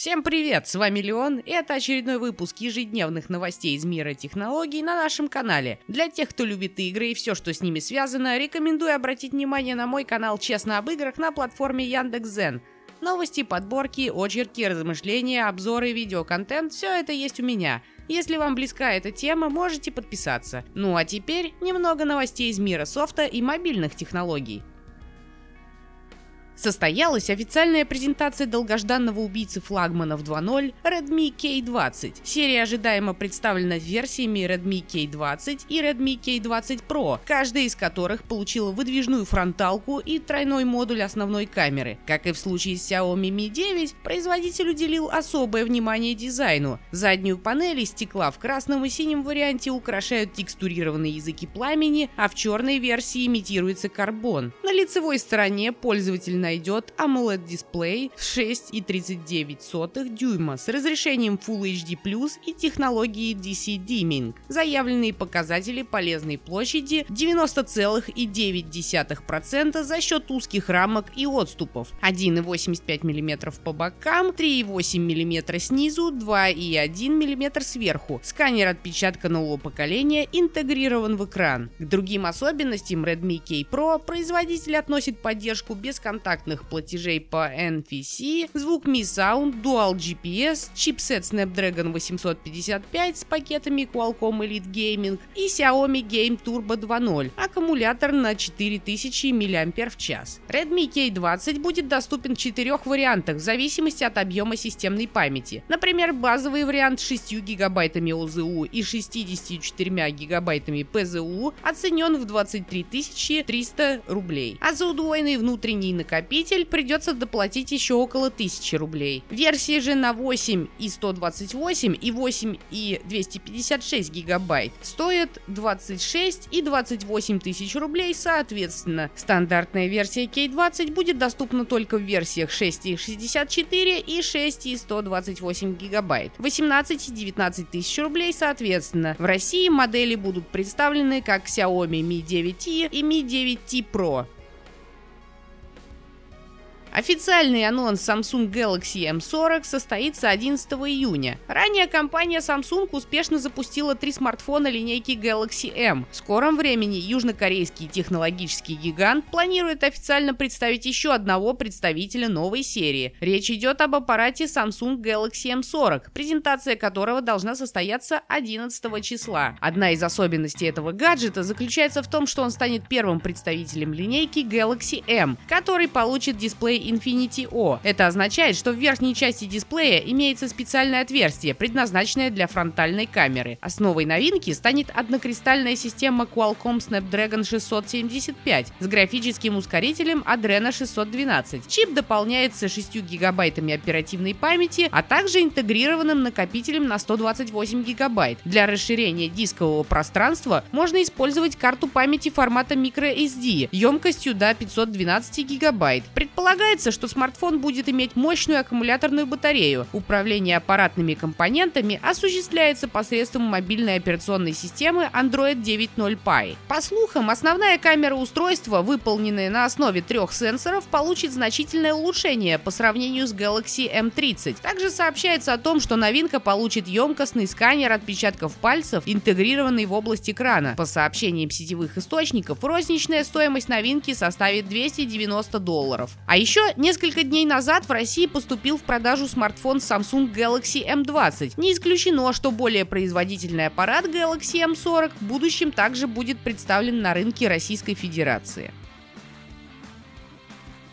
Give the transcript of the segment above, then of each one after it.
Всем привет, с вами Леон, и это очередной выпуск ежедневных новостей из мира технологий на нашем канале. Для тех, кто любит игры и все, что с ними связано, рекомендую обратить внимание на мой канал «Честно об играх» на платформе Яндекс.Зен. Новости, подборки, очерки, размышления, обзоры, видеоконтент – все это есть у меня. Если вам близка эта тема, можете подписаться. Ну а теперь немного новостей из мира софта и мобильных технологий. Состоялась официальная презентация долгожданного убийцы флагманов 2.0 Redmi K20. Серия ожидаемо представлена версиями Redmi K20 и Redmi K20 Pro, каждая из которых получила выдвижную фронталку и тройной модуль основной камеры. Как и в случае с Xiaomi Mi 9, производитель уделил особое внимание дизайну. Заднюю панель из стекла в красном и синем варианте украшают текстурированные языки пламени, а в черной версии имитируется карбон. На лицевой стороне пользователь найдет AMOLED-дисплей 6,39 дюйма с разрешением Full HD+, и технологией DC Dimming. Заявленные показатели полезной площади 90,9% за счет узких рамок и отступов. 1,85 мм по бокам, 3,8 мм снизу, 2,1 мм сверху. Сканер отпечатка нового поколения интегрирован в экран. К другим особенностям Redmi K Pro производитель относит поддержку бесконтактных платежей по NFC, звук Mi Sound, Dual GPS, чипсет Snapdragon 855 с пакетами Qualcomm Elite Gaming и Xiaomi Game Turbo 2.0, аккумулятор на 4000 мАч. Redmi K20 будет доступен в четырех вариантах в зависимости от объема системной памяти. Например, базовый вариант с 6 гигабайтами ОЗУ и 64 гигабайтами ПЗУ оценен в 23 300 рублей, а за удвоенный внутренний накопитель придется доплатить еще около 1000 рублей. Версии же на 8 и 128 и 8 и 256 гигабайт стоят 26 и 28 тысяч рублей соответственно. Стандартная версия K20 будет доступна только в версиях 6,64 и 6 и 128 гигабайт. 18 и 19 тысяч рублей соответственно. В России модели будут представлены как Xiaomi Mi 9T и Mi 9T Pro. Официальный анонс Samsung Galaxy M40 состоится 11 июня. Ранее компания Samsung успешно запустила три смартфона линейки Galaxy M. В скором времени южнокорейский технологический гигант планирует официально представить еще одного представителя новой серии. Речь идет об аппарате Samsung Galaxy M40, презентация которого должна состояться 11 числа. Одна из особенностей этого гаджета заключается в том, что он станет первым представителем линейки Galaxy M, который получит дисплей Infinity O. Это означает, что в верхней части дисплея имеется специальное отверстие, предназначенное для фронтальной камеры. Основой новинки станет однокристальная система Qualcomm Snapdragon 675 с графическим ускорителем Adreno 612. Чип дополняется 6 гигабайтами оперативной памяти, а также интегрированным накопителем на 128 гигабайт. Для расширения дискового пространства можно использовать карту памяти формата microSD емкостью до 512 гигабайт. Предполагается, Предполагается, что смартфон будет иметь мощную аккумуляторную батарею. Управление аппаратными компонентами осуществляется посредством мобильной операционной системы Android 9.0 Pie. По слухам, основная камера устройства, выполненная на основе трех сенсоров, получит значительное улучшение по сравнению с Galaxy M30. Также сообщается о том, что новинка получит емкостный сканер отпечатков пальцев, интегрированный в область экрана. По сообщениям сетевых источников, розничная стоимость новинки составит 290 долларов. А еще еще несколько дней назад в России поступил в продажу смартфон Samsung Galaxy M20. Не исключено, что более производительный аппарат Galaxy M40 в будущем также будет представлен на рынке Российской Федерации.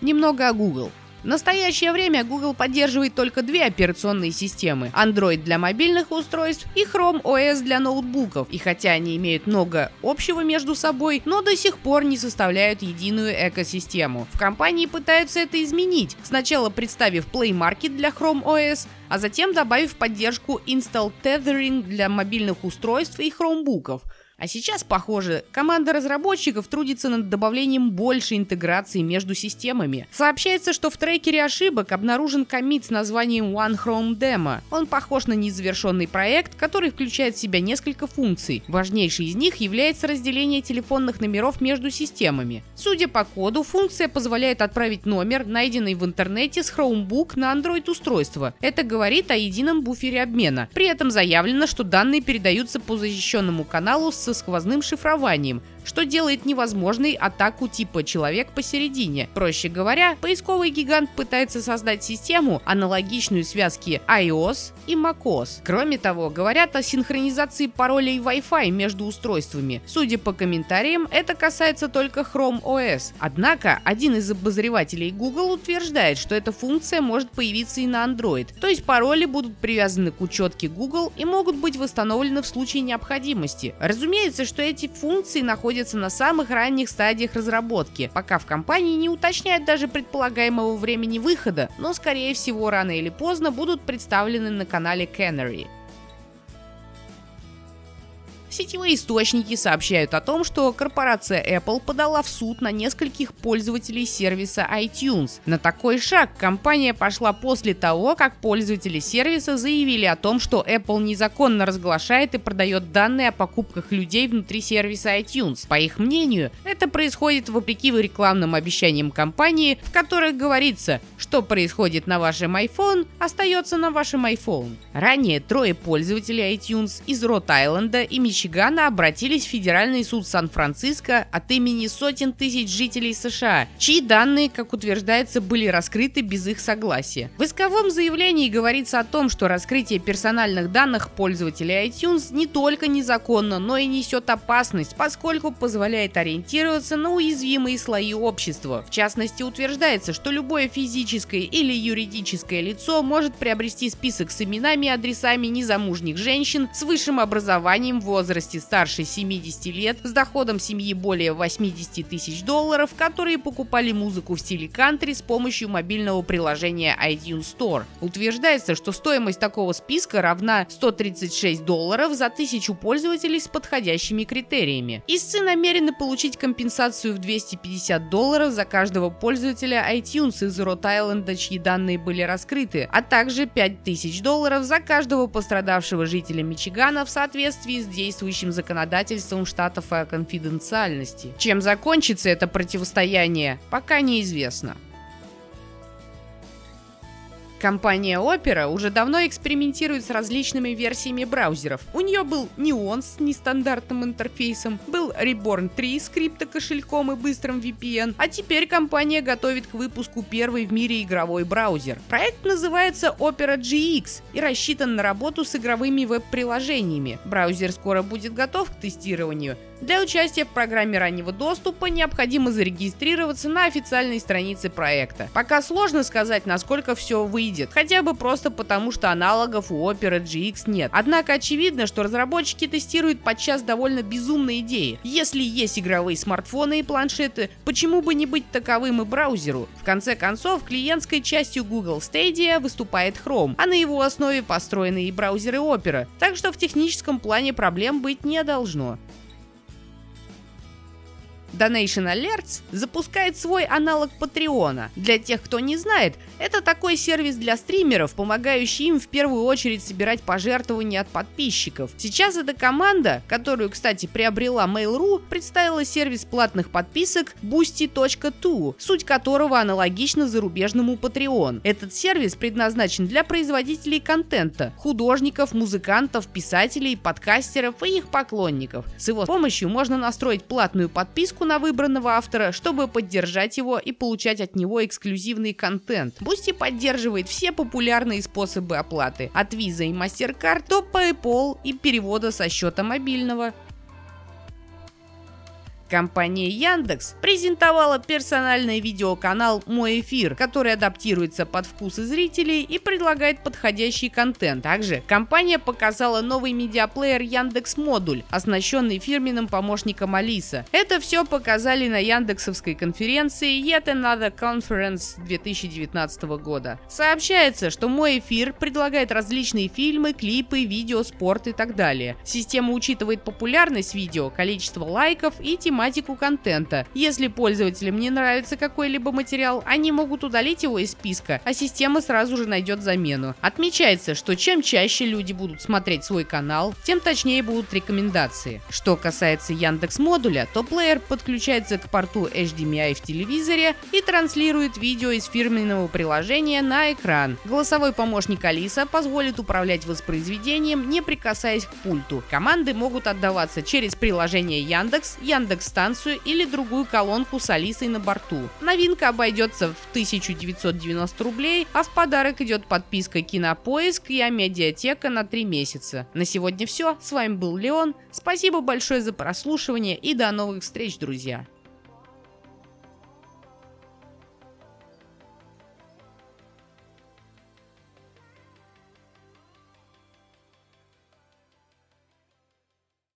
Немного о Google. В настоящее время Google поддерживает только две операционные системы – Android для мобильных устройств и Chrome OS для ноутбуков. И хотя они имеют много общего между собой, но до сих пор не составляют единую экосистему. В компании пытаются это изменить, сначала представив Play Market для Chrome OS, а затем добавив поддержку Install Tethering для мобильных устройств и хромбуков – А сейчас, похоже, команда разработчиков трудится над добавлением больше интеграции между системами. Сообщается, что в трекере ошибок обнаружен комит с названием One Chrome Demo. Он похож на незавершенный проект, который включает в себя несколько функций. Важнейшей из них является разделение телефонных номеров между системами. Судя по коду, функция позволяет отправить номер, найденный в интернете, с Chromebook на Android-устройство. Это говорит о едином буфере обмена. При этом заявлено, что данные передаются по защищенному каналу со сквозным шифрованием, что делает невозможной атаку типа «человек посередине». Проще говоря, поисковый гигант пытается создать систему, аналогичную связке iOS и macOS. Кроме того, говорят о синхронизации паролей Wi-Fi между устройствами. Судя по комментариям, это касается только Chrome OS. Однако, один из обозревателей Google утверждает, что эта функция может появиться и на Android. То есть пароли будут привязаны к учетке Google и могут быть восстановлены в случае необходимости. Разумеется, что эти функции находятся находятся на самых ранних стадиях разработки, пока в компании не уточняют даже предполагаемого времени выхода, но скорее всего рано или поздно будут представлены на канале Canary. Сетевые источники сообщают о том, что корпорация Apple подала в суд на нескольких пользователей сервиса iTunes. На такой шаг компания пошла после того, как пользователи сервиса заявили о том, что Apple незаконно разглашает и продает данные о покупках людей внутри сервиса iTunes. По их мнению, это происходит вопреки рекламным обещаниям компании, в которых говорится, что происходит на вашем iPhone, остается на вашем iPhone. Ранее трое пользователей iTunes из Рот-Айленда и Мичигана Мичигана обратились в Федеральный суд Сан-Франциско от имени сотен тысяч жителей США, чьи данные, как утверждается, были раскрыты без их согласия. В исковом заявлении говорится о том, что раскрытие персональных данных пользователей iTunes не только незаконно, но и несет опасность, поскольку позволяет ориентироваться на уязвимые слои общества. В частности, утверждается, что любое физическое или юридическое лицо может приобрести список с именами и адресами незамужних женщин с высшим образованием в возрасте старше 70 лет с доходом семьи более 80 тысяч долларов, которые покупали музыку в стиле кантри с помощью мобильного приложения iTunes Store. Утверждается, что стоимость такого списка равна 136 долларов за тысячу пользователей с подходящими критериями. Истцы намерены получить компенсацию в 250 долларов за каждого пользователя iTunes из Рот-Айленда, чьи данные были раскрыты, а также 5000 долларов за каждого пострадавшего жителя Мичигана в соответствии с действием действующим законодательством штатов о конфиденциальности. Чем закончится это противостояние, пока неизвестно. Компания Opera уже давно экспериментирует с различными версиями браузеров. У нее был Neon с нестандартным интерфейсом, был Reborn 3 с криптокошельком и быстрым VPN, а теперь компания готовит к выпуску первый в мире игровой браузер. Проект называется Opera GX и рассчитан на работу с игровыми веб-приложениями. Браузер скоро будет готов к тестированию, для участия в программе раннего доступа необходимо зарегистрироваться на официальной странице проекта. Пока сложно сказать, насколько все выйдет, хотя бы просто потому, что аналогов у Opera GX нет. Однако очевидно, что разработчики тестируют подчас довольно безумные идеи. Если есть игровые смартфоны и планшеты, почему бы не быть таковым и браузеру? В конце концов, клиентской частью Google Stadia выступает Chrome, а на его основе построены и браузеры Opera, так что в техническом плане проблем быть не должно. Donation Alerts запускает свой аналог Патреона. Для тех, кто не знает, это такой сервис для стримеров, помогающий им в первую очередь собирать пожертвования от подписчиков. Сейчас эта команда, которую, кстати, приобрела Mail.ru, представила сервис платных подписок Boosty.to, суть которого аналогична зарубежному Patreon. Этот сервис предназначен для производителей контента, художников, музыкантов, писателей, подкастеров и их поклонников. С его помощью можно настроить платную подписку ссылку на выбранного автора, чтобы поддержать его и получать от него эксклюзивный контент. Boosty поддерживает все популярные способы оплаты от Visa и MasterCard до PayPal и перевода со счета мобильного. Компания Яндекс презентовала персональный видеоканал «Мой эфир», который адаптируется под вкусы зрителей и предлагает подходящий контент. Также компания показала новый медиаплеер Яндекс Модуль, оснащенный фирменным помощником Алиса. Это все показали на яндексовской конференции Yet Another Conference 2019 года. Сообщается, что «Мой эфир» предлагает различные фильмы, клипы, видео, спорт и так далее. Система учитывает популярность видео, количество лайков и тематику тематику контента. Если пользователям не нравится какой-либо материал, они могут удалить его из списка, а система сразу же найдет замену. Отмечается, что чем чаще люди будут смотреть свой канал, тем точнее будут рекомендации. Что касается Яндекс модуля, то плеер подключается к порту HDMI в телевизоре и транслирует видео из фирменного приложения на экран. Голосовой помощник Алиса позволит управлять воспроизведением, не прикасаясь к пульту. Команды могут отдаваться через приложение Яндекс, Яндекс станцию или другую колонку с Алисой на борту. Новинка обойдется в 1990 рублей, а в подарок идет подписка Кинопоиск и Амедиатека на 3 месяца. На сегодня все. С вами был Леон. Спасибо большое за прослушивание и до новых встреч, друзья.